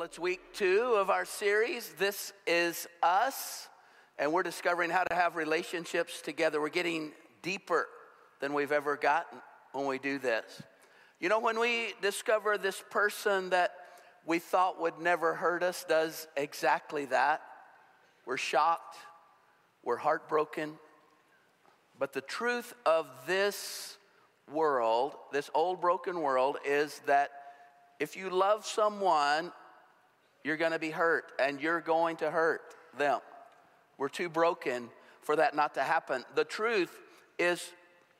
Well, it's week two of our series. This is us, and we're discovering how to have relationships together. We're getting deeper than we've ever gotten when we do this. You know, when we discover this person that we thought would never hurt us does exactly that, we're shocked, we're heartbroken. But the truth of this world, this old broken world, is that if you love someone, you're going to be hurt and you're going to hurt them. We're too broken for that not to happen. The truth is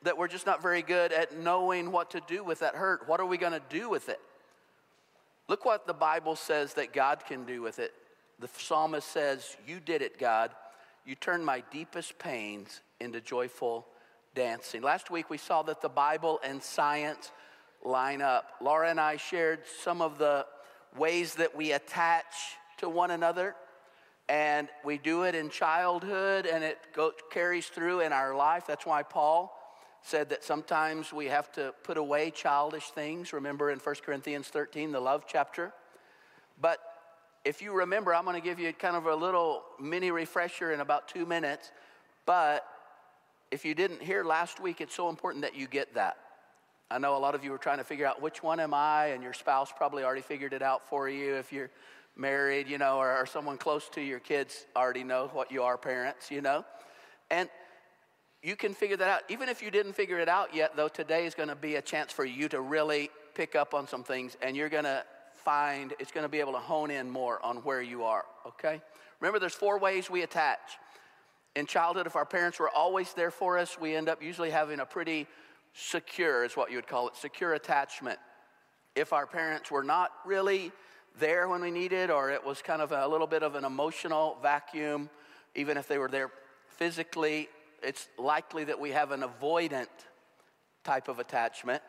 that we're just not very good at knowing what to do with that hurt. What are we going to do with it? Look what the Bible says that God can do with it. The psalmist says, You did it, God. You turned my deepest pains into joyful dancing. Last week we saw that the Bible and science line up. Laura and I shared some of the ways that we attach to one another, and we do it in childhood and it go, carries through in our life. That's why Paul said that sometimes we have to put away childish things. Remember in 1 Corinthians 13, the love chapter. But if you remember, I'm going to give you kind of a little mini refresher in about two minutes. But if you didn't hear last week, it's so important that you get that. I know a lot of you were trying to figure out which one am I, and your spouse probably already figured it out for you. If you're married, you know, or, or someone close to your kids already know what you are, parents, you know. And you can figure that out. Even if you didn't figure it out yet, though, today is going to be a chance for you to really pick up on some things, and you're going to find it's going to be able to hone in more on where you are, okay? Remember, there's four ways we attach. In childhood, if our parents were always there for us, we end up usually having a pretty secure, is what you would call it, secure attachment. If our parents were not really there when we needed, or it was kind of a little bit of an emotional vacuum, even if they were there physically, it's likely that we have an avoidant type of attachment.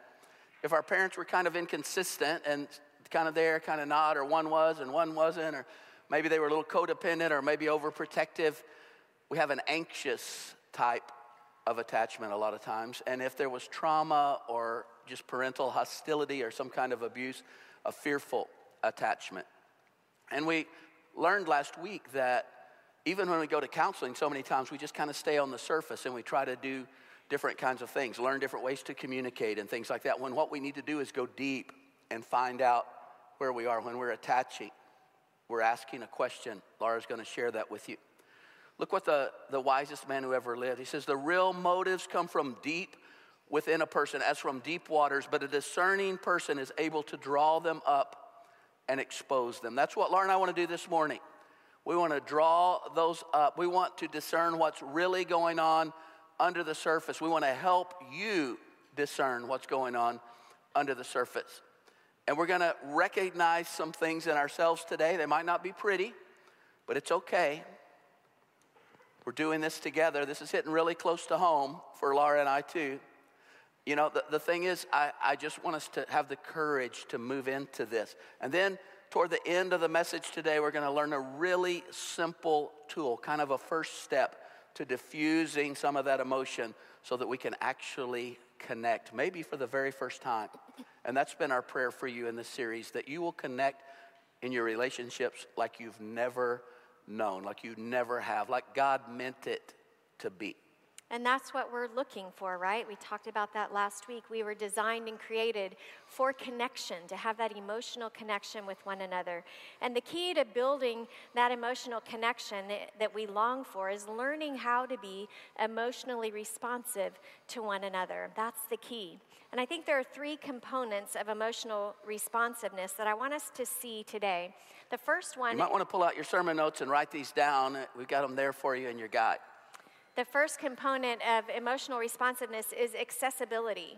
If our parents were kind of inconsistent and kind of there, kind of not, or one was and one wasn't, or maybe they were a little codependent or maybe overprotective, we have an anxious type of attachment a lot of times. And if there was trauma or just parental hostility or some kind of abuse, a fearful attachment. And we learned last week that even when we go to counseling, so many times we just kind of stay on the surface and we try to do different kinds of things, learn different ways to communicate and things like that. When what we need to do is go deep and find out where we are. When we're attaching, we're asking a question. Laura's going to share that with you. Look what the, the wisest man who ever lived. He says, The real motives come from deep within a person, as from deep waters, but a discerning person is able to draw them up and expose them. That's what Laura and I want to do this morning. We want to draw those up. We want to discern what's really going on under the surface. We want to help you discern what's going on under the surface. And we're going to recognize some things in ourselves today. They might not be pretty, but it's okay. We're doing this together. This is hitting really close to home for Laura and I, too. You know, the, the thing is, I, I just want us to have the courage to move into this. And then toward the end of the message today, we're going to learn a really simple tool, kind of a first step to diffusing some of that emotion so that we can actually connect, maybe for the very first time. And that's been our prayer for you in this series that you will connect in your relationships like you've never known, like you never have, like God meant it to be. And that's what we're looking for, right? We talked about that last week. We were designed and created for connection, to have that emotional connection with one another. And the key to building that emotional connection that we long for is learning how to be emotionally responsive to one another. That's the key. And I think there are three components of emotional responsiveness that I want us to see today. The first one. You might want to pull out your sermon notes and write these down. We've got them there for you in your guide. The first component of emotional responsiveness is accessibility.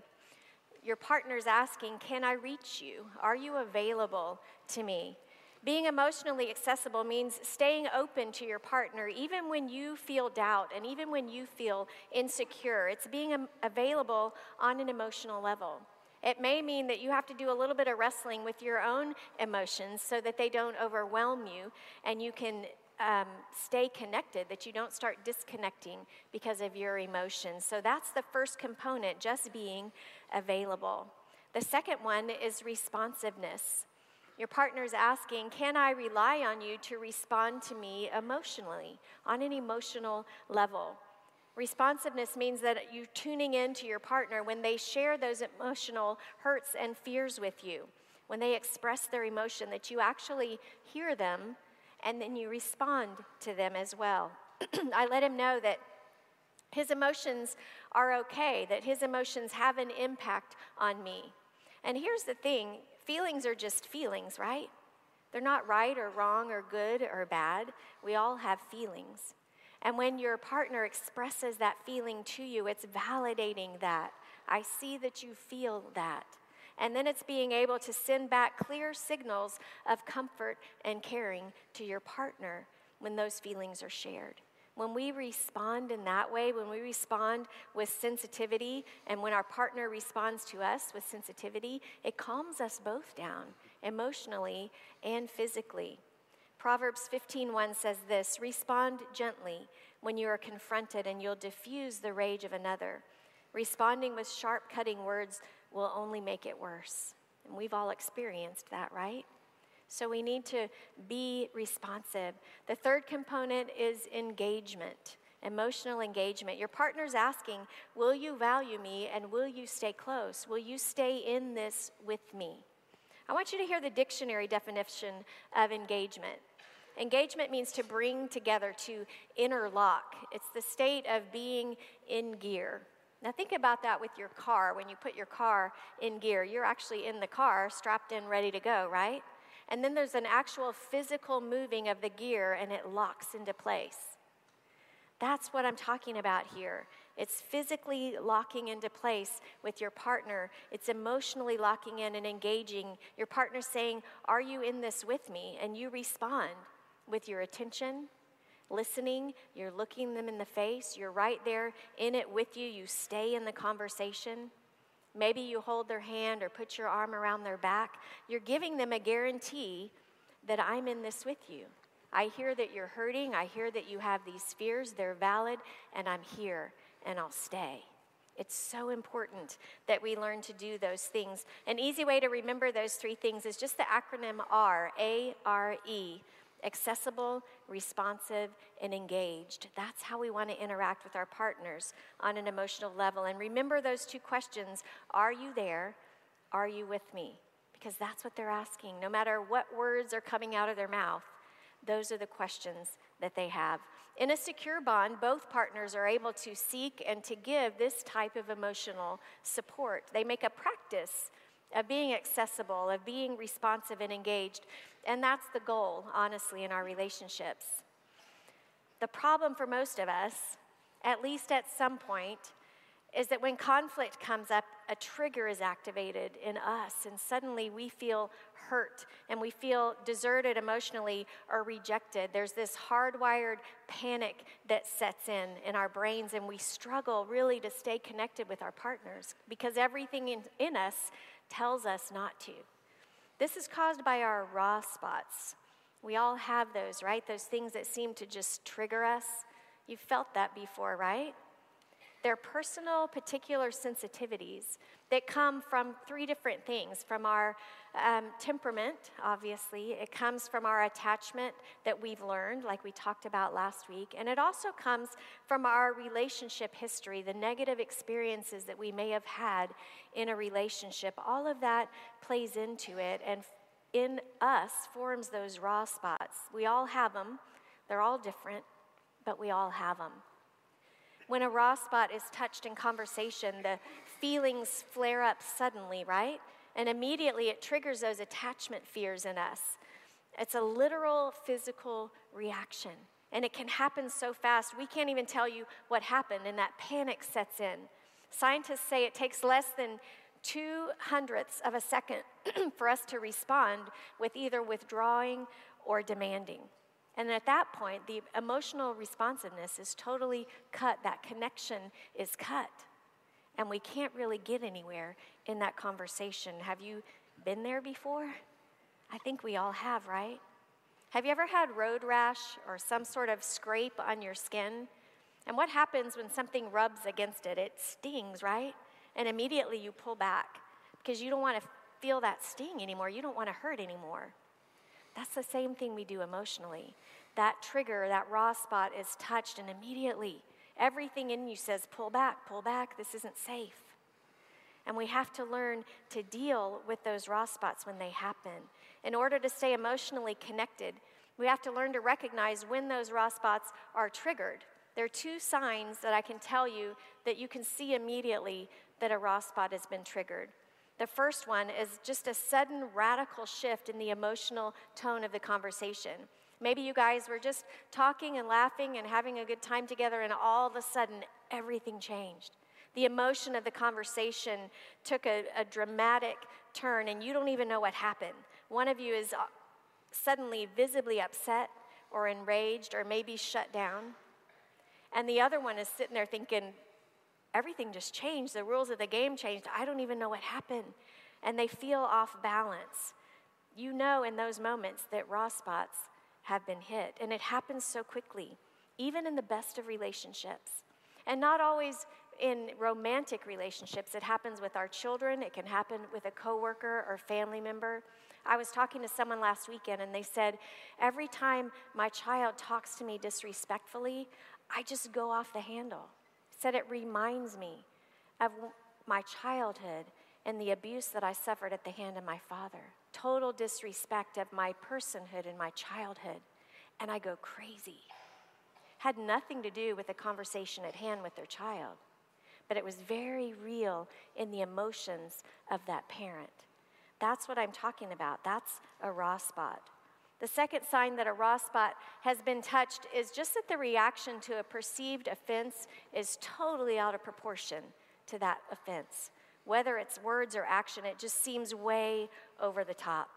Your partner's asking, Can I reach you? Are you available to me? Being emotionally accessible means staying open to your partner even when you feel doubt and even when you feel insecure. It's being available on an emotional level. It may mean that you have to do a little bit of wrestling with your own emotions so that they don't overwhelm you and you can um, stay connected, that you don't start disconnecting because of your emotions. So that's the first component, just being available. The second one is responsiveness. Your partner's asking, Can I rely on you to respond to me emotionally, on an emotional level? Responsiveness means that you're tuning in to your partner when they share those emotional hurts and fears with you, when they express their emotion, that you actually hear them and then you respond to them as well. I let him know that his emotions are okay, that his emotions have an impact on me. And here's the thing feelings are just feelings, right? They're not right or wrong or good or bad. We all have feelings. And when your partner expresses that feeling to you, it's validating that. I see that you feel that. And then it's being able to send back clear signals of comfort and caring to your partner when those feelings are shared. When we respond in that way, when we respond with sensitivity, and when our partner responds to us with sensitivity, it calms us both down emotionally and physically. Proverbs 15:1 says this, respond gently when you are confronted and you'll diffuse the rage of another. Responding with sharp cutting words will only make it worse. And we've all experienced that, right? So we need to be responsive. The third component is engagement, emotional engagement. Your partner's asking, Will you value me and will you stay close? Will you stay in this with me? I want you to hear the dictionary definition of engagement. Engagement means to bring together, to interlock. It's the state of being in gear. Now, think about that with your car. When you put your car in gear, you're actually in the car, strapped in, ready to go, right? And then there's an actual physical moving of the gear and it locks into place. That's what I'm talking about here. It's physically locking into place with your partner. It's emotionally locking in and engaging. Your partner saying, Are you in this with me? And you respond with your attention, listening. You're looking them in the face. You're right there in it with you. You stay in the conversation. Maybe you hold their hand or put your arm around their back. You're giving them a guarantee that I'm in this with you. I hear that you're hurting. I hear that you have these fears. They're valid, and I'm here and I'll stay. It's so important that we learn to do those things. An easy way to remember those three things is just the acronym R, A R E accessible, responsive, and engaged. That's how we want to interact with our partners on an emotional level. And remember those two questions Are you there? Are you with me? Because that's what they're asking. No matter what words are coming out of their mouth, those are the questions that they have. In a secure bond, both partners are able to seek and to give this type of emotional support. They make a practice of being accessible, of being responsive and engaged. And that's the goal, honestly, in our relationships. The problem for most of us, at least at some point, is that when conflict comes up, a trigger is activated in us, and suddenly we feel hurt and we feel deserted emotionally or rejected. There's this hardwired panic that sets in in our brains, and we struggle really to stay connected with our partners because everything in, in us tells us not to. This is caused by our raw spots. We all have those, right? Those things that seem to just trigger us. You've felt that before, right? They're personal, particular sensitivities that come from three different things from our um, temperament, obviously, it comes from our attachment that we've learned, like we talked about last week, and it also comes from our relationship history, the negative experiences that we may have had in a relationship. All of that plays into it, and in us forms those raw spots. We all have them, they're all different, but we all have them. When a raw spot is touched in conversation, the feelings flare up suddenly, right? And immediately it triggers those attachment fears in us. It's a literal physical reaction. And it can happen so fast, we can't even tell you what happened, and that panic sets in. Scientists say it takes less than two hundredths of a second for us to respond with either withdrawing or demanding. And at that point, the emotional responsiveness is totally cut. That connection is cut. And we can't really get anywhere in that conversation. Have you been there before? I think we all have, right? Have you ever had road rash or some sort of scrape on your skin? And what happens when something rubs against it? It stings, right? And immediately you pull back because you don't want to feel that sting anymore. You don't want to hurt anymore. That's the same thing we do emotionally. That trigger, that raw spot is touched, and immediately everything in you says, pull back, pull back, this isn't safe. And we have to learn to deal with those raw spots when they happen. In order to stay emotionally connected, we have to learn to recognize when those raw spots are triggered. There are two signs that I can tell you that you can see immediately that a raw spot has been triggered. The first one is just a sudden radical shift in the emotional tone of the conversation. Maybe you guys were just talking and laughing and having a good time together, and all of a sudden, everything changed. The emotion of the conversation took a, a dramatic turn, and you don't even know what happened. One of you is uh, suddenly visibly upset or enraged or maybe shut down. And the other one is sitting there thinking, everything just changed. The rules of the game changed. I don't even know what happened. And they feel off balance. You know in those moments that raw spots have been hit. And it happens so quickly, even in the best of relationships. And not always in romantic relationships. It happens with our children, it can happen with a coworker or family member. I was talking to someone last weekend and they said, Every time my child talks to me disrespectfully, I just go off the handle. Said it reminds me of my childhood and the abuse that I suffered at the hand of my father. Total disrespect of my personhood and my childhood. And I go crazy. Had nothing to do with the conversation at hand with their child, but it was very real in the emotions of that parent. That's what I'm talking about. That's a raw spot. The second sign that a raw spot has been touched is just that the reaction to a perceived offense is totally out of proportion to that offense. Whether it's words or action, it just seems way over the top.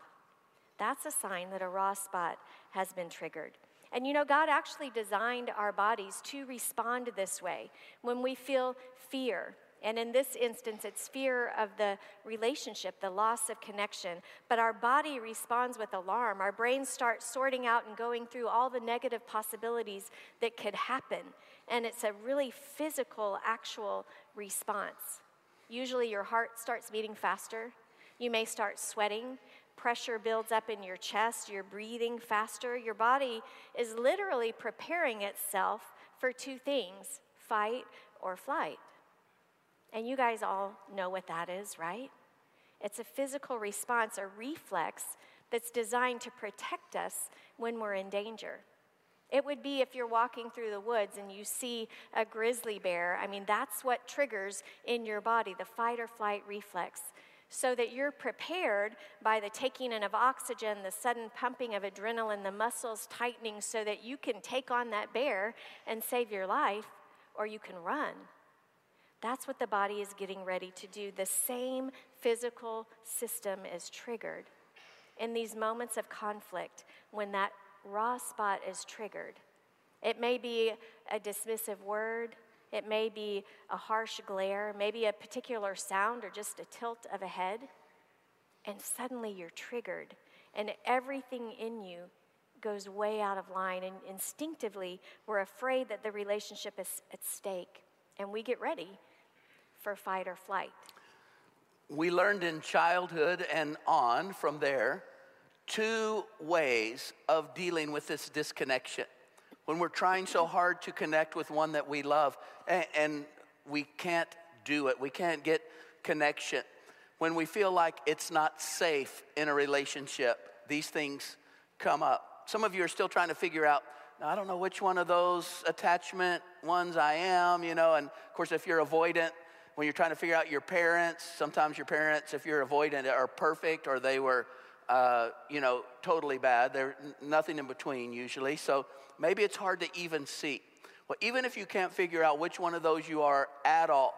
That's a sign that a raw spot has been triggered. And you know, God actually designed our bodies to respond this way. When we feel fear, and in this instance, it's fear of the relationship, the loss of connection. But our body responds with alarm. Our brains start sorting out and going through all the negative possibilities that could happen. And it's a really physical, actual response. Usually, your heart starts beating faster. You may start sweating. Pressure builds up in your chest. You're breathing faster. Your body is literally preparing itself for two things fight or flight. And you guys all know what that is, right? It's a physical response, a reflex that's designed to protect us when we're in danger. It would be if you're walking through the woods and you see a grizzly bear. I mean, that's what triggers in your body the fight or flight reflex. So that you're prepared by the taking in of oxygen, the sudden pumping of adrenaline, the muscles tightening, so that you can take on that bear and save your life, or you can run. That's what the body is getting ready to do. The same physical system is triggered. In these moments of conflict, when that raw spot is triggered, it may be a dismissive word, it may be a harsh glare, maybe a particular sound or just a tilt of a head. And suddenly you're triggered, and everything in you goes way out of line. And instinctively, we're afraid that the relationship is at stake. And we get ready for fight or flight. We learned in childhood and on from there two ways of dealing with this disconnection. When we're trying so hard to connect with one that we love and, and we can't do it, we can't get connection. When we feel like it's not safe in a relationship, these things come up. Some of you are still trying to figure out I don't know which one of those attachment ones I am, you know, and of course, if you're avoidant, when you're trying to figure out your parents, sometimes your parents, if you're avoidant, are perfect or they were, uh, you know, totally bad. There's nothing in between usually. So maybe it's hard to even see. Well, even if you can't figure out which one of those you are at all,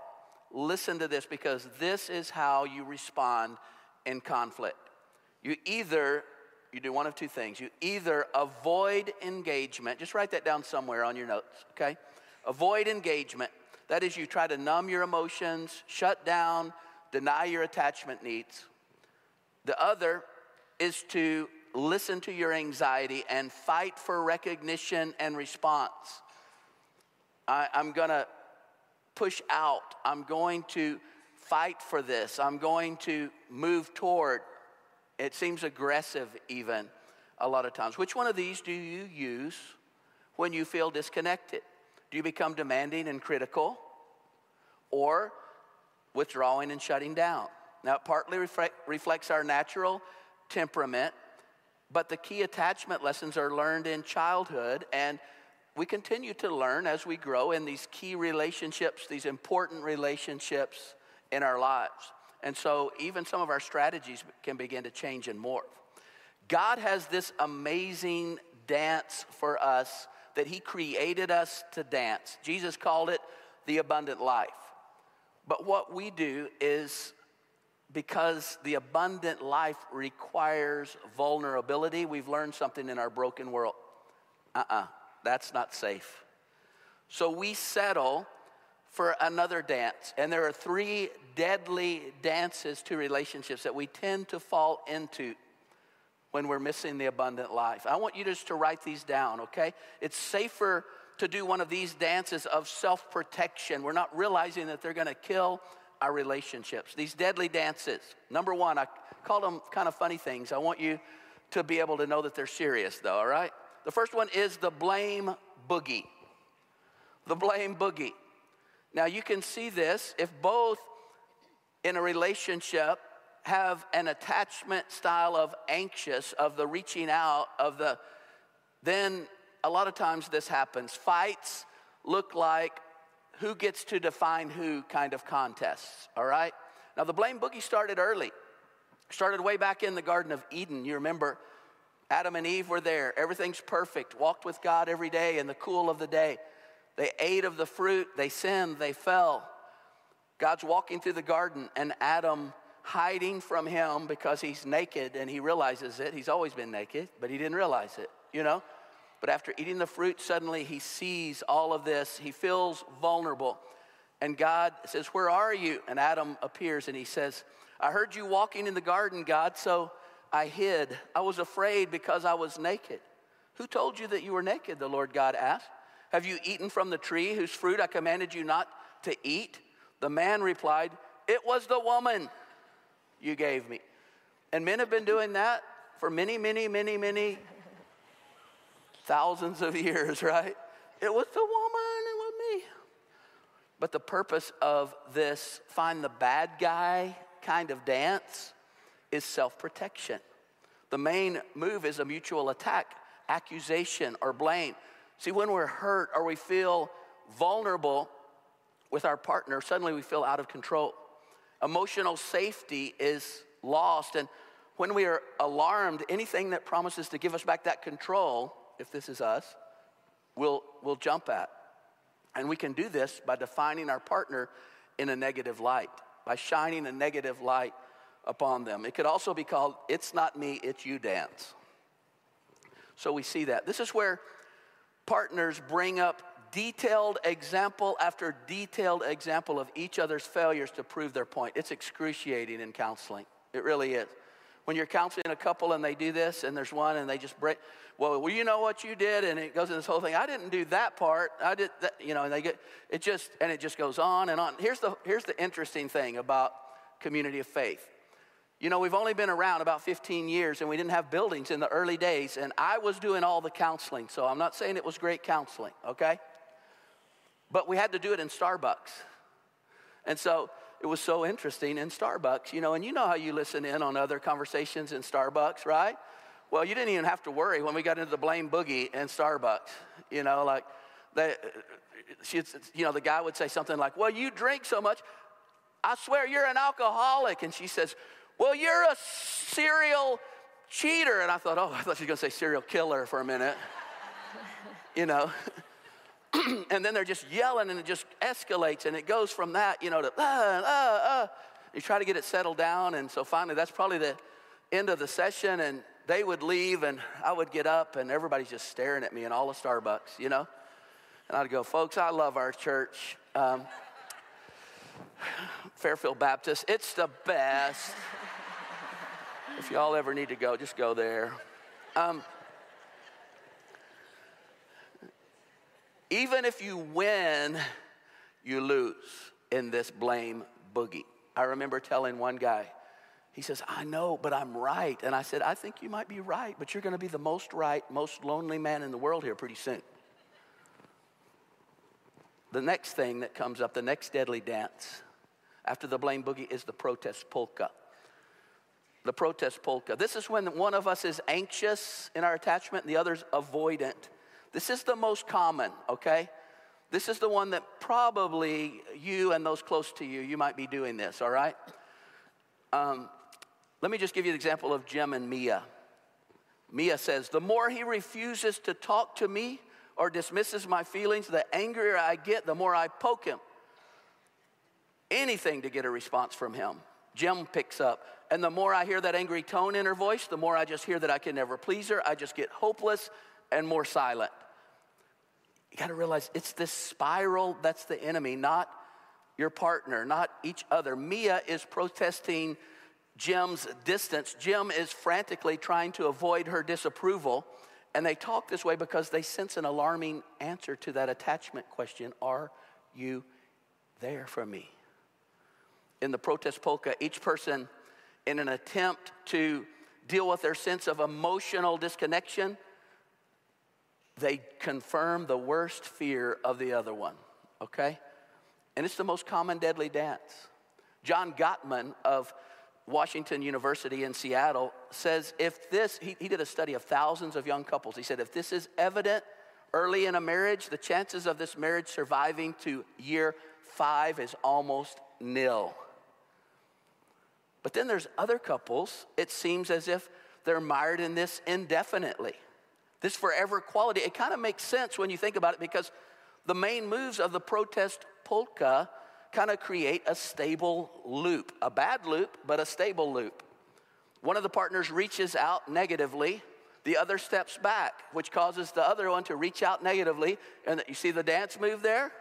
listen to this because this is how you respond in conflict. You either you do one of two things. You either avoid engagement, just write that down somewhere on your notes, okay? Avoid engagement that is, you try to numb your emotions, shut down, deny your attachment needs. The other is to listen to your anxiety and fight for recognition and response. I, am going to push out, I'm going to fight for this. I'm going to move toward. It seems aggressive, even a lot of times. Which one of these do you use when you feel disconnected? Do you become demanding and critical? Or withdrawing and shutting down? Now, it partly reflect, reflects our natural temperament, but the key attachment lessons are learned in childhood, and we continue to learn as we grow in these key relationships, these important relationships in our lives. And so, even some of our strategies can begin to change and morph. God has this amazing dance for us that He created us to dance. Jesus called it the abundant life. But what we do is because the abundant life requires vulnerability, we've learned something in our broken world. Uh uh-uh, uh, that's not safe. So we settle for another dance. And there are three deadly dances to relationships that we tend to fall into when we're missing the abundant life. I want you just to write these down, okay? It's safer to do one of these dances of self protection. We're not realizing that they're gonna kill our relationships. These deadly dances. Number one, I call them kind of funny things. I want you to be able to know that they're serious, though, all right? The first one is the blame boogie. The blame boogie. Now, you can see this if both in a relationship have an attachment style of anxious, of the reaching out, of the, then a lot of times this happens. Fights look like who gets to define who kind of contests, all right? Now, the blame boogie started early, started way back in the Garden of Eden. You remember Adam and Eve were there, everything's perfect, walked with God every day in the cool of the day. They ate of the fruit, they sinned, they fell. God's walking through the garden, and Adam hiding from him because he's naked and he realizes it. He's always been naked, but he didn't realize it, you know? But after eating the fruit, suddenly he sees all of this. He feels vulnerable. And God says, Where are you? And Adam appears and he says, I heard you walking in the garden, God, so I hid. I was afraid because I was naked. Who told you that you were naked? The Lord God asked. Have you eaten from the tree whose fruit I commanded you not to eat? The man replied, It was the woman you gave me. And men have been doing that for many, many, many, many thousands of years, right? It was the woman, it was me. But the purpose of this find the bad guy kind of dance is self protection. The main move is a mutual attack, accusation, or blame. See, when we're hurt or we feel vulnerable with our partner, suddenly we feel out of control. Emotional safety is lost. And when we are alarmed, anything that promises to give us back that control if this is us, we'll, we'll jump at. And we can do this by defining our partner in a negative light, by shining a negative light upon them. It could also be called It's Not Me, It's You Dance. So we see that. This is where partners bring up detailed example after detailed example of each other's failures to prove their point. It's excruciating in counseling. It really is when you're counseling a couple and they do this and there's one and they just break well, well you know what you did and it goes in this whole thing. I didn't do that part. I did that you know and they get it just and it just goes on and on. Here's the here's the interesting thing about community of faith. You know we've only been around about 15 years and we didn't have buildings in the early days and i was doing all the counseling. So i'm not saying it was great counseling okay? But we had to do it in starbucks. And so it was so interesting in Starbucks, you know, and you know how you listen in on other conversations in Starbucks, right? Well, you didn't even have to worry when we got into the blame boogie in Starbucks, you know, like they, you know, the guy would say something like, "Well, you drink so much, I swear you're an alcoholic," and she says, "Well, you're a serial cheater," and I thought, "Oh, I thought she was going to say serial killer for a minute," you know. and then they're just yelling and it just escalates and it goes from that, you know, to, ah, ah, ah. You try to get it settled down. And so finally, that's probably the end of the session. And they would leave and I would get up and everybody's just staring at me in all the Starbucks, you know? And I'd go, folks, I love our church. Um, Fairfield Baptist, it's the best. if y'all ever need to go, just go there. Um, Even if you win, you lose in this blame boogie. I remember telling one guy, he says, I know, but I'm right. And I said, I think you might be right, but you're going to be the most right, most lonely man in the world here pretty soon. The next thing that comes up, the next deadly dance after the blame boogie is the protest polka. The protest polka. This is when one of us is anxious in our attachment and the other's avoidant. This is the most common, okay? This is the one that probably you and those close to you, you might be doing this, all right? Um, let me just give you an example of Jim and Mia. Mia says, The more he refuses to talk to me or dismisses my feelings, the angrier I get, the more I poke him. Anything to get a response from him. Jim picks up. And the more I hear that angry tone in her voice, the more I just hear that I can never please her. I just get hopeless and more silent. You got to realize it's this spiral that's the enemy, not your partner, not each other. Mia is protesting Jim's distance. Jim is frantically trying to avoid her disapproval. And they talk this way because they sense an alarming answer to that attachment question Are you there for me? In the protest polka, each person, in an attempt to deal with their sense of emotional disconnection, they confirm the worst fear of the other one, okay? And it's the most common deadly dance. John Gottman of Washington University in Seattle says if this, he, he did a study of thousands of young couples. He said if this is evident early in a marriage, the chances of this marriage surviving to year five is almost nil. But then there's other couples, it seems as if they're mired in this indefinitely. This forever quality. It kind of makes sense when you think about it because the main moves of the protest polka kind of create a stable loop. A bad loop, but a stable loop. One of the partners reaches out negatively, the other steps back, which causes the other one to reach out negatively. And you see the dance move there?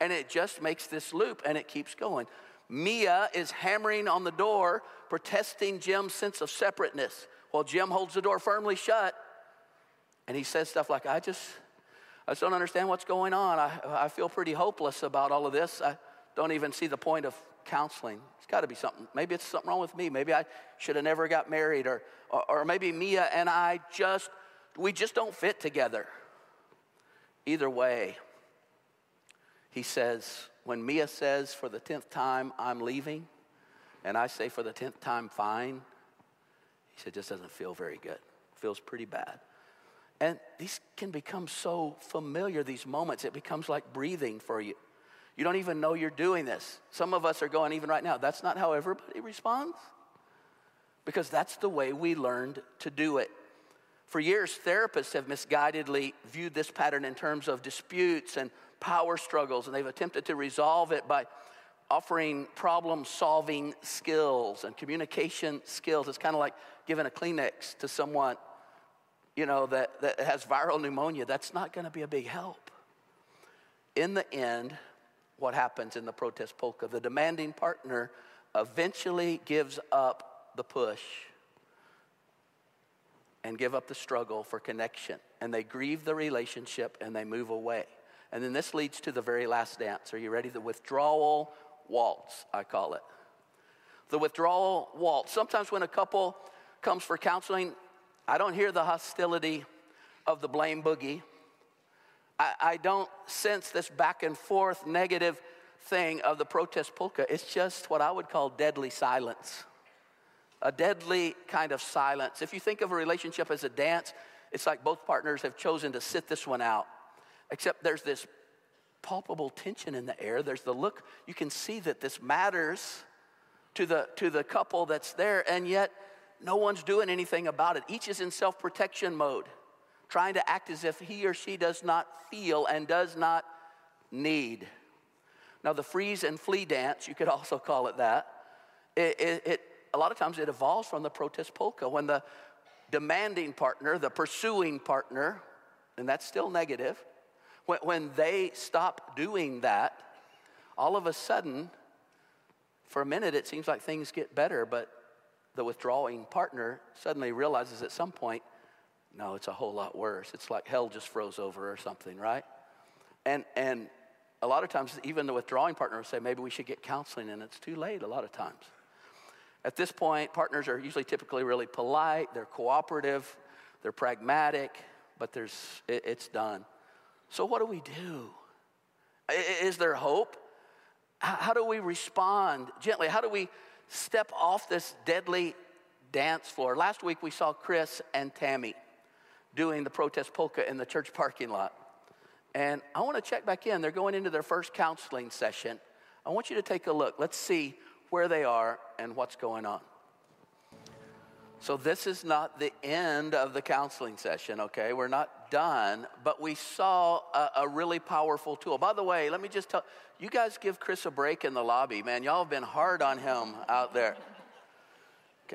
And it just makes this loop and it keeps going. Mia is hammering on the door, protesting Jim's sense of separateness, while Jim holds the door firmly shut. And he says stuff like, I just, I just don't understand what's going on. I, I feel pretty hopeless about all of this. I don't even see the point of counseling. It's got to be something. Maybe it's something wrong with me. Maybe I should have never got married. Or, or, or maybe Mia and I just, we just don't fit together. Either way, he says, when Mia says for the 10th time, I'm leaving, and I say for the 10th time, fine, he said, just doesn't feel very good. Feels pretty bad. And these can become so familiar, these moments. It becomes like breathing for you. You don't even know you're doing this. Some of us are going, even right now, that's not how everybody responds. Because that's the way we learned to do it. For years, therapists have misguidedly viewed this pattern in terms of disputes and power struggles, and they've attempted to resolve it by offering problem solving skills and communication skills. It's kind of like giving a Kleenex to someone you know, that, that has viral pneumonia, that's not going to be a big help. In the end, what happens in the protest polka? The demanding partner eventually gives up the push and give up the struggle for connection. And they grieve the relationship and they move away. And then this leads to the very last dance. Are you ready? The withdrawal waltz, I call it. The withdrawal waltz. Sometimes when a couple comes for counseling, I don't hear the hostility of the blame boogie. I, I don't sense this back and forth negative thing of the protest polka. It's just what I would call deadly silence. A deadly kind of silence. If you think of a relationship as a dance, it's like both partners have chosen to sit this one out. Except there's this palpable tension in the air. There's the look. You can see that this matters to the, to the couple that's there, and yet no one's doing anything about it. Each is in self protection mode, trying to act as if he or she does not feel and does not need. Now, the freeze and flee dance, you could also call it that, it, it, it, a lot of times it evolves from the protest polka when the demanding partner, the pursuing partner, and that's still negative, when, when they stop doing that, all of a sudden, for a minute, it seems like things get better, but the withdrawing partner suddenly realizes at some point, no, it's a whole lot worse. It's like hell just froze over or something, right? And, and a lot of times, even the withdrawing partner will say, maybe we should get counseling, and it's too late a lot of times. At this point, partners are usually typically really polite, they're cooperative, they're pragmatic, but there's, it, it's done. So, what do we do? Is there hope? How do we respond gently? How do we step off this deadly dance floor? Last week we saw Chris and Tammy doing the protest polka in the church parking lot. And I want to check back in. They're going into their first counseling session. I want you to take a look. Let's see where they are and what's going on. So, this is not the end of the counseling session, okay? We're not done, but we saw a, a, really powerful tool. By the way, let me just tell you guys give Chris a break in the lobby, man. Y'all have been hard on him out there.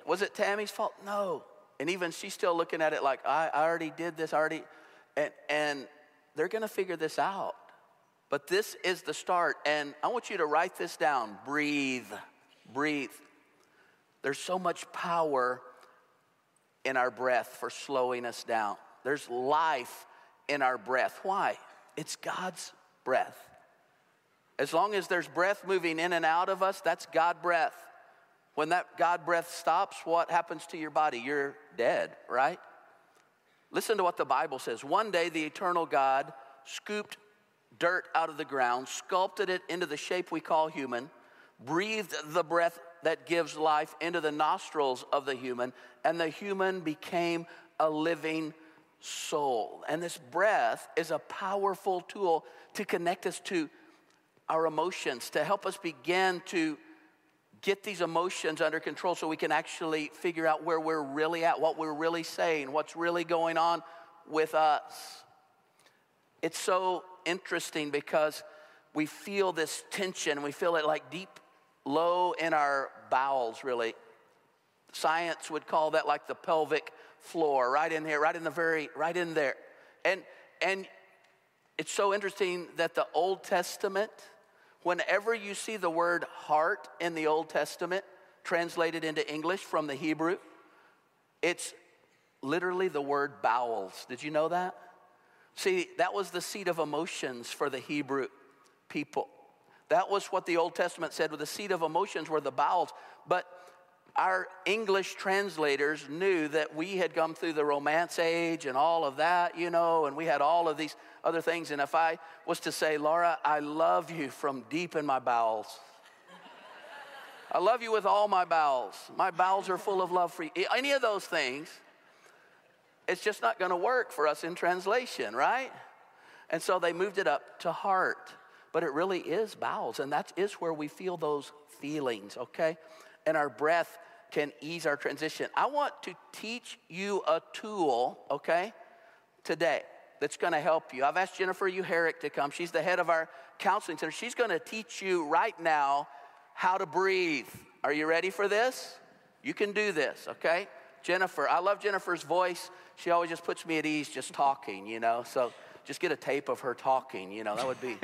Was it Tammy's fault? No. And even she's still looking at it like, I, I already did this, I already. And, and they're going to figure this out. But this is the start. And I want you to write this down breathe, breathe. There's so much power in our breath for slowing us down. There's life in our breath. Why? It's God's breath. As long as there's breath moving in and out of us, that's God breath. When that God breath stops, what happens to your body? You're dead, right? Listen to what the Bible says. One day, the eternal God scooped dirt out of the ground, sculpted it into the shape we call human, breathed the breath that gives life into the nostrils of the human, and the human became a living soul. And this breath is a powerful tool to connect us to our emotions, to help us begin to get these emotions under control so we can actually figure out where we're really at, what we're really saying, what's really going on with us. It's so interesting because we feel this tension, we feel it like deep low in our bowels, really. Science would call that like the pelvic floor, right in here, right in the very, right in there. And and it's so interesting that the Old Testament whenever you see the word heart in the Old Testament translated into English from the Hebrew, it's literally the word bowels. Did you know that? See, that was the seat of emotions for the Hebrew people. That was what the Old Testament said, with the seat of emotions were the bowels. But our English translators knew that we had come through the Romance age and all of that, you know, and we had all of these other things. And if I was to say, Laura, I love you from deep in my bowels, I love you with all my bowels, my bowels are full of love for you, any of those things, it's just not going to work for us in translation, right? And so they moved it up to heart. But it really is bowels, and that is where we feel those feelings, okay? And our breath can ease our transition. I want to teach you a tool, okay, today that's going to help you. I've asked Jennifer Uherick to come. She's the head of our counseling center. She's going to teach you right now how to breathe. Are you ready for this? You can do this, okay? Jennifer, I love Jennifer's voice. She always just puts me at ease just talking, you know. So just get a tape of her talking, you know, that would be.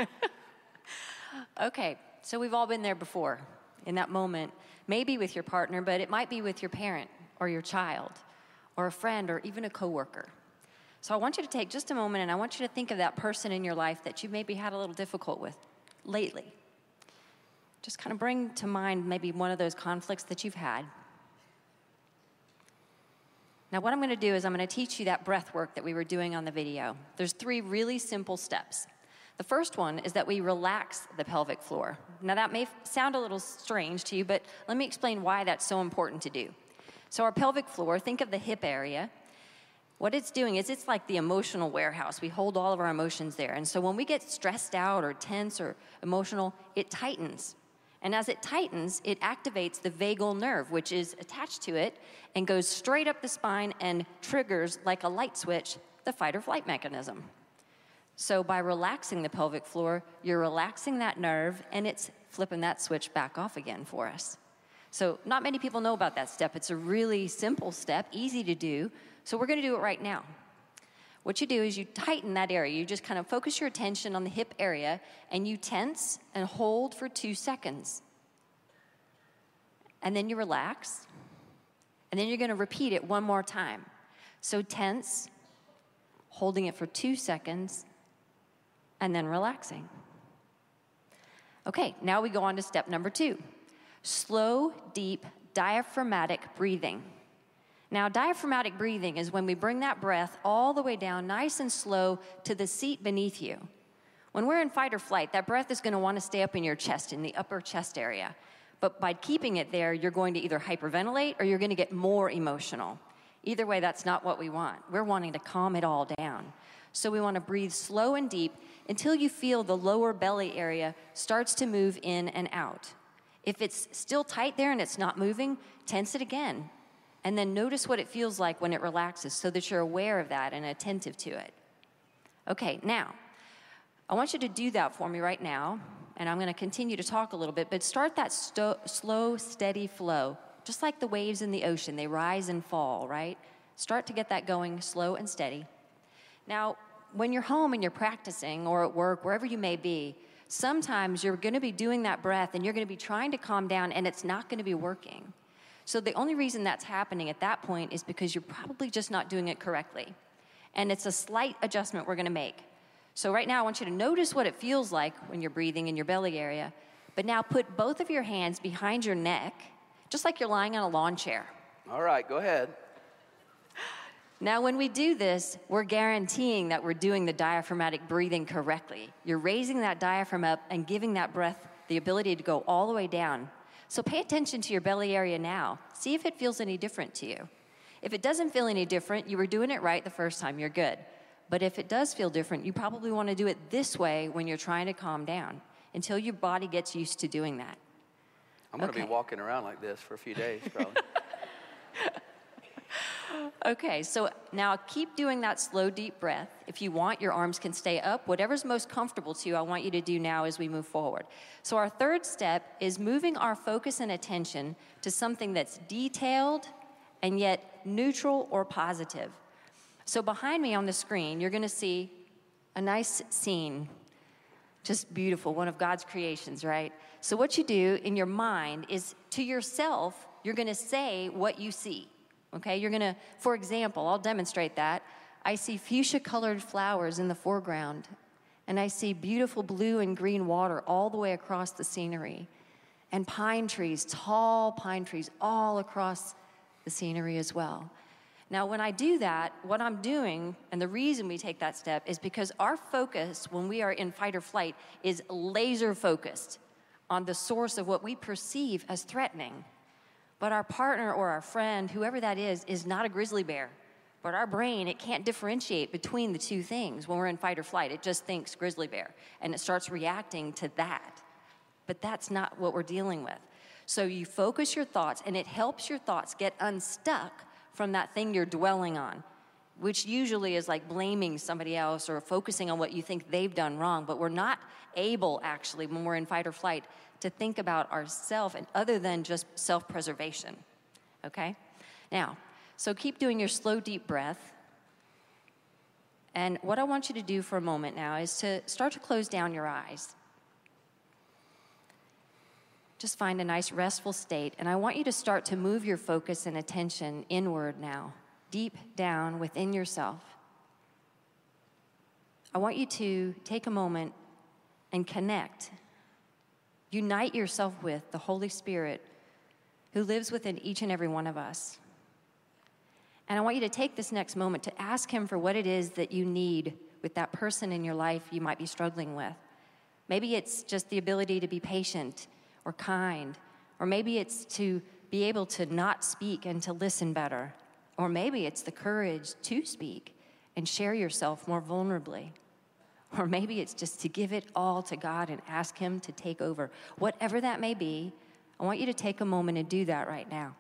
okay, so we've all been there before in that moment, maybe with your partner, but it might be with your parent or your child or a friend or even a coworker. So I want you to take just a moment and I want you to think of that person in your life that you maybe had a little difficult with lately. Just kind of bring to mind maybe one of those conflicts that you've had. Now, what I'm going to do is I'm going to teach you that breath work that we were doing on the video. There's three really simple steps. The first one is that we relax the pelvic floor. Now, that may sound a little strange to you, but let me explain why that's so important to do. So, our pelvic floor, think of the hip area. What it's doing is it's like the emotional warehouse. We hold all of our emotions there. And so when we get stressed out or tense or emotional, it tightens. And as it tightens, it activates the vagal nerve, which is attached to it and goes straight up the spine and triggers, like a light switch, the fight or flight mechanism. So by relaxing the pelvic floor, you're relaxing that nerve and it's flipping that switch back off again for us. So, not many people know about that step. It's a really simple step, easy to do, so we're going to do it right now. What you do is you tighten that area. You just kind of focus your attention on the hip area and you tense and hold for two seconds. And then you relax. And then you're going to repeat it one more time. So tense, holding it for two seconds, and then relaxing. Okay, now we go on to step number two slow, deep, diaphragmatic breathing. Now, diaphragmatic breathing is when we bring that breath all the way down, nice and slow, to the seat beneath you. When we're in fight or flight, that breath is going to want to stay up in your chest, in the upper chest area. But by keeping it there, you're going to either hyperventilate or you're going to get more emotional. Either way, that's not what we want. We're wanting to calm it all down. So we want to breathe slow and deep until you feel the lower belly area starts to move in and out. If it's still tight there and it's not moving, tense it again. And then notice what it feels like when it relaxes so that you're aware of that and attentive to it. Okay, now, I want you to do that for me right now. And I'm going to continue to talk a little bit, but start that sto- slow, steady flow, just like the waves in the ocean. They rise and fall, right? Start to get that going slow and steady. Now, when you're home and you're practicing or at work, wherever you may be, sometimes you're going to be doing that breath and you're going to be trying to calm down and it's not going to be working. So the only reason that's happening at that point is because you're probably just not doing it correctly. And it's a slight adjustment we're going to make. So right now I want you to notice what it feels like when you're breathing in your belly area, but now put both of your hands behind your neck, just like you're lying on a lawn chair. All right, go ahead. Now, when we do this, we're guaranteeing that we're doing the diaphragmatic breathing correctly. You're raising that diaphragm up and giving that breath the ability to go all the way down. So pay attention to your belly area now. See if it feels any different to you. If it doesn't feel any different, you were doing it right the first time, you're good. But if it does feel different, you probably want to do it this way when you're trying to calm down until your body gets used to doing that. I'm going to Okay. be walking around like this for a few days, probably. Okay, so now keep doing that slow, deep breath. If you want, your arms can stay up. Whatever's most comfortable to you, I want you to do now as we move forward. So, our third step is moving our focus and attention to something that's detailed and yet neutral or positive. So, behind me on the screen, you're going to see a nice scene. Just beautiful, one of God's creations, right? So, what you do in your mind is to yourself, you're to say what you see. Okay, you're gonna, for example, I'll demonstrate that. I see fuchsia colored flowers in the foreground, and I see beautiful blue and green water all the way across the scenery, and pine trees, tall pine trees, all across the scenery as well. Now, when I do that, what I'm doing, and the reason we take that step, is because our focus when we are in fight or flight is laser focused on the source of what we perceive as threatening. But our partner or our friend, whoever that is, is not a grizzly bear. But our brain, it can't differentiate between the two things when we're in fight or flight. It just thinks grizzly bear and it starts reacting to that. But that's not what we're dealing with. So you focus your thoughts and it helps your thoughts get unstuck from that thing you're dwelling on, which usually is like blaming somebody else or focusing on what you think they've done wrong. But we're not able, actually, when we're in fight or flight, to think about ourselves and other than just self preservation. Okay? Now, so keep doing your slow, deep breath. And what I want you to do for a moment now is to start to close down your eyes. Just find a nice restful state. And I want you to start to move your focus and attention inward now, deep down within yourself. I want you to take a moment and connect. Unite yourself with the Holy Spirit who lives within each and every one of us. And I want you to take this next moment to ask Him for what it is that you need with that person in your life you might be struggling with. Maybe it's just the ability to be patient or kind, or maybe it's to be able to not speak and to listen better, or maybe it's the courage to speak and share yourself more vulnerably. Or maybe it's just to give it all to God and ask Him to take over. Whatever that may be, I want you to take a moment and do that right now.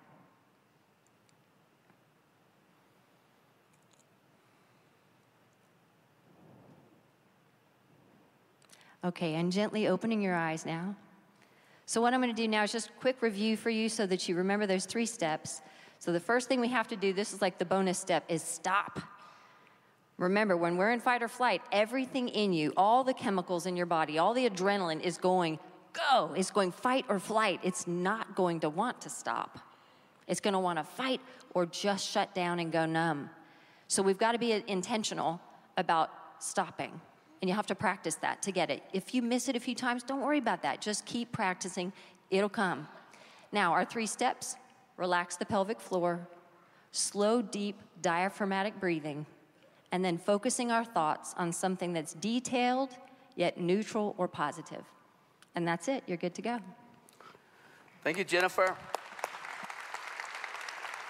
Okay, and gently opening your eyes now. So, what I'm going to do now is just a quick review for you so that you remember those three steps. So, the first thing we have to do, this is like the bonus step, is stop. Remember, when we're in fight or flight, everything in you, all the chemicals in your body, all the adrenaline is going go, is going fight or flight. It's not going to want to stop. It's going to want to fight or just shut down and go numb. So we've got to be intentional about stopping And you have to practice that to get it. If you miss it a few times, don't worry about that. Just keep practicing, it'll come. Now, our three steps relax the pelvic floor, slow, deep, diaphragmatic breathing, and then focusing our thoughts on something that's detailed yet neutral or positive. And that's it, you're good to go. Thank you, Jennifer.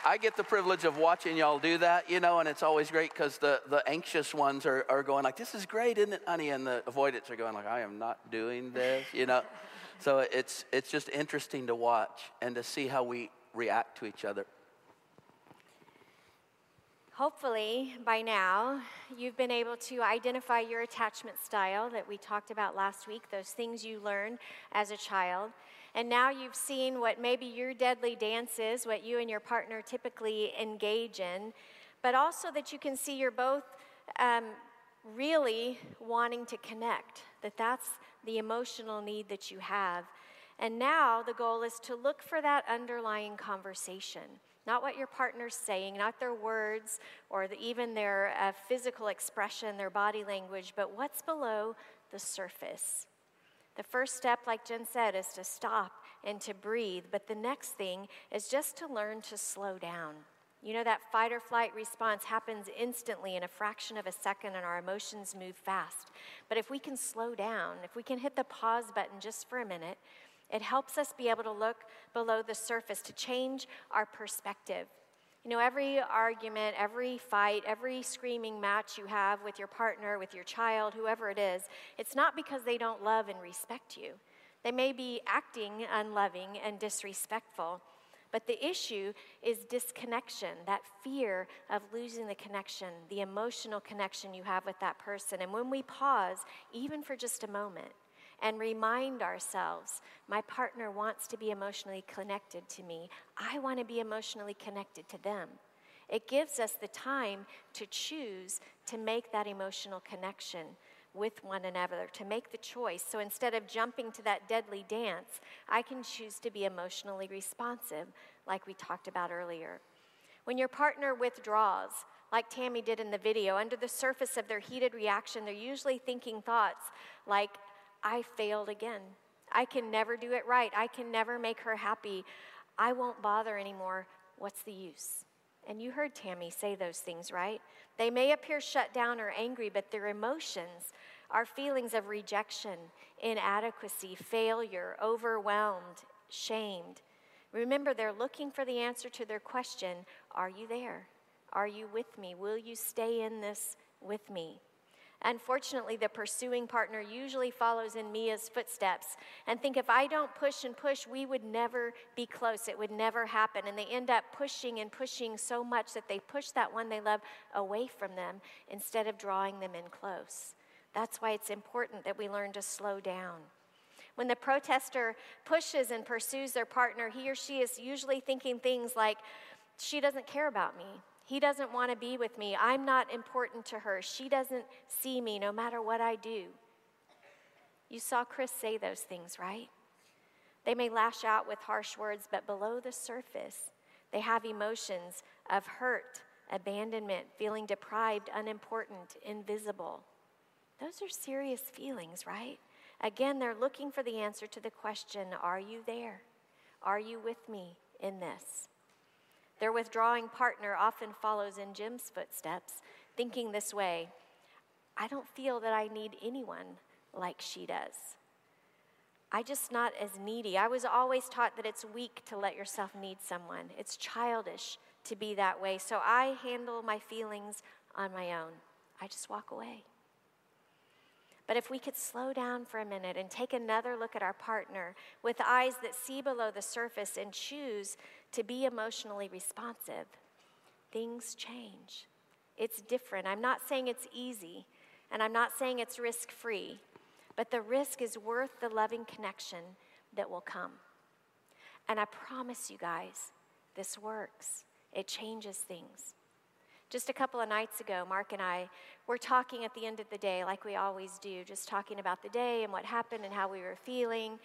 I get the privilege of watching y'all do that, you know, and it's always great because the, the anxious ones are, are going like, this is great, isn't it, honey? And the avoidants are going like, I am not doing this, you know. so it's, it's just interesting to watch and to see how we react to each other. Hopefully, by now, you've been able to identify your attachment style that we talked about last week, those things you learned as a child. And now you've seen what maybe your deadly dance is, what you and your partner typically engage in, but also that you can see you're both um, really wanting to connect, that that's the emotional need that you have. And now the goal is to look for that underlying conversation. Not what your partner's saying, not their words or the, even their uh, physical expression, their body language, but what's below the surface. The first step, like Jen said, is to stop and to breathe. But the next thing is just to learn to slow down. You know, that fight or flight response happens instantly in a fraction of a second, and our emotions move fast. But if we can slow down, if we can hit the pause button just for a minute, it helps us be able to look below the surface, to change our perspective. You know, every argument, every fight, every screaming match you have with your partner, with your child, whoever it is, it's not because they don't love and respect you. They may be acting unloving and disrespectful, but the issue is disconnection, that fear of losing the connection, the emotional connection you have with that person. And when we pause, even for just a moment, and remind ourselves my partner wants to be emotionally connected to me. I want to be emotionally connected to them. It gives us the time to choose to make that emotional connection with one another, to make the choice. So instead of jumping to that deadly dance, I can choose to be emotionally responsive, like we talked about earlier. When your partner withdraws, like Tammy did in the video, under the surface of their heated reaction, they're usually thinking thoughts like, I failed again. I can never do it right. I can never make her happy. I won't bother anymore. What's the use? And you heard Tammy say those things, right? They may appear shut down or angry, but their emotions are feelings of rejection, inadequacy, failure, overwhelmed, shamed. Remember, they're looking for the answer to their question Are you there? Are you with me? Will you stay in this with me? Unfortunately, the pursuing partner usually follows in Mia's footsteps and think if I don't push and push, we would never be close. It would never happen. And they end up pushing and pushing so much that they push that one they love away from them instead of drawing them in close. That's why it's important that we learn to slow down. When the protester pushes and pursues their partner, he or she is usually thinking things like, She doesn't care about me. He doesn't want to be with me. I'm not important to her. She doesn't see me no matter what I do. You saw Chris say those things, right? They may lash out with harsh words, but below the surface, they have emotions of hurt, abandonment, feeling deprived, unimportant, invisible. Those are serious feelings, right? Again, they're looking for the answer to the question Are you there? Are you with me in this? Their withdrawing partner often follows in Jim's footsteps, thinking this way I don't feel that I need anyone like she does. I just not as needy. I was always taught that it's weak to let yourself need someone. It's childish to be that way. So I handle my feelings on my own. I just walk away. But if we could slow down for a minute and take another look at our partner with eyes that see below the surface and choose to be emotionally responsive, things change. It's different. I'm not saying it's easy, and I'm not saying it's risk free, but the risk is worth the loving connection that will come. And I promise you guys, this works. It changes things. Just a couple of nights ago, Mark and I were talking at the end of the day, like we always do, just talking about the day and what happened and how we were feeling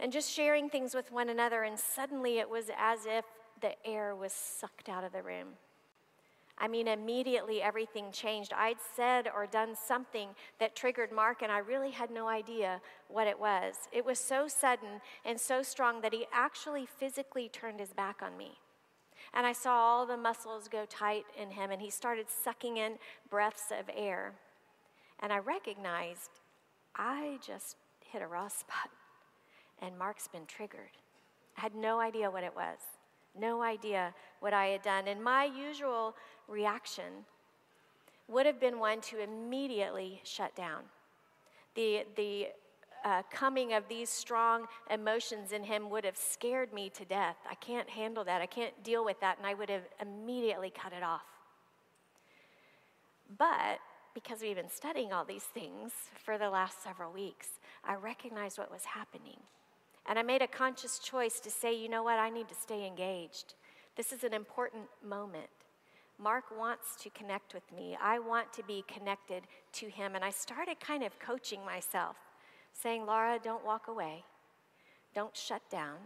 and just sharing things with one another. And suddenly it was as if the air was sucked out of the room. I mean, immediately everything changed. I'd said or done something that triggered Mark, and I really had no idea what it was. It was so sudden and so strong that he actually physically turned his back on me. And I saw all the muscles go tight in him, and he started sucking in breaths of air. And I recognized I just hit a raw spot, and Mark's been triggered. I had no idea what it was, no idea what I had done. And my usual reaction would have been one to immediately shut down. The, the uh, coming of these strong emotions in him would have scared me to death. I can't handle that. I can't deal with that. And I would have immediately cut it off. But because we've been studying all these things for the last several weeks, I recognized what was happening. And I made a conscious choice to say, you know what, I need to stay engaged. This is an important moment. Mark wants to connect with me. I want to be connected to him. And I started kind of coaching myself, saying, Laura, don't walk away. Don't shut down.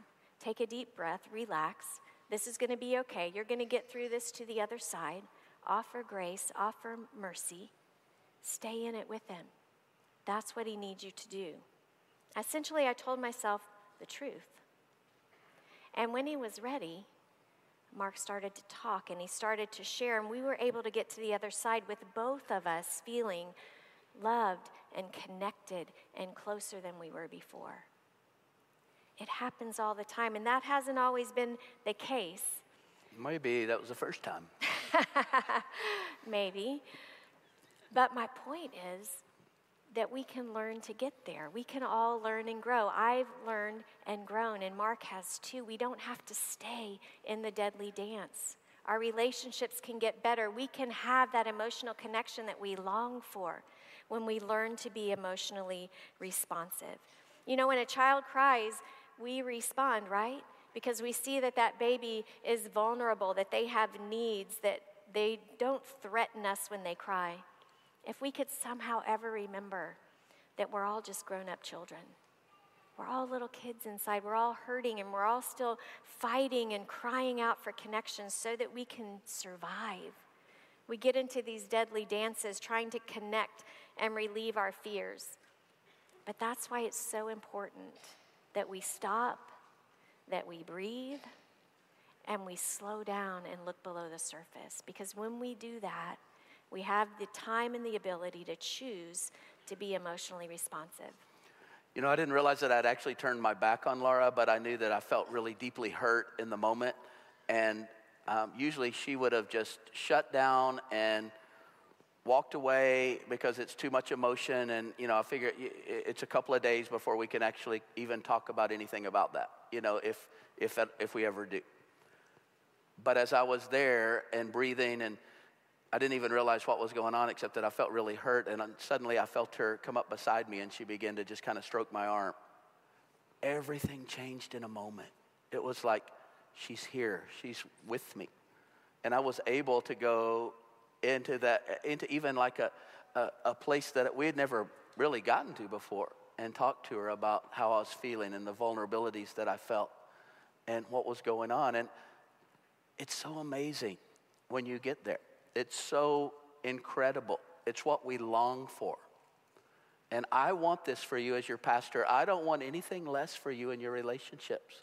Take a deep breath, relax. This is going to be okay. You're going to get through this to the other side. Offer grace, offer mercy. Stay in it with him. That's what he needs you to do. Essentially, I told myself the truth. And when he was ready, Mark started to talk and he started to share, and we were able to get to the other side with both of us feeling loved and connected and closer than we were before. It happens all the time, and that hasn't always been the case. Maybe that was the first time. Maybe. But my point is, that we can learn to get there. We can all learn and grow. I've learned and grown, and Mark has too. We don't have to stay in the deadly dance. Our relationships can get better. We can have that emotional connection that we long for when we learn to be emotionally responsive. You know, when a child cries, we respond, right? Because we see that that baby is vulnerable, that they have needs, that they don't threaten us when they cry. If we could somehow ever remember that we're all just grown up children, we're all little kids inside, we're all hurting, and we're all still fighting and crying out for connections so that we can survive. We get into these deadly dances trying to connect and relieve our fears. But that's why it's so important that we stop, that we breathe, and we slow down and look below the surface. Because when we do that, we have the time and the ability to choose to be emotionally responsive. You know, I didn't realize that I'd actually turned my back on Laura, but I knew that I felt really deeply hurt in the moment. And um, usually she would have just shut down and walked away because it's too much emotion. And, you know, I figure it's a couple of days before we can actually even talk about anything about that, you know, if, if, if we ever do. But as I was there and breathing and I didn't even realize what was going on except that I felt really hurt. And suddenly I felt her come up beside me and she began to just kind of stroke my arm. Everything changed in a moment. It was like, she's here, she's with me. And I was able to go into that, into even like a, a, a place that we had never really gotten to before and talked to her about how I was feeling and the vulnerabilities that I felt and what was going on. And it's so amazing when you get there. It's so incredible. It's what we long for. And I want this for you as your pastor. I don't want anything less for you in your relationships.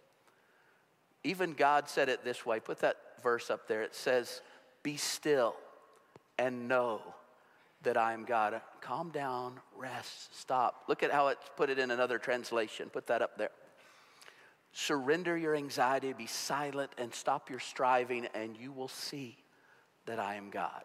Even God said it this way. Put that verse up there. It says, Be still and know that I am God. Calm down, rest, stop. Look at how it's put it in another translation. Put that up there. Surrender your anxiety, be silent, and stop your striving, and you will see that I am God.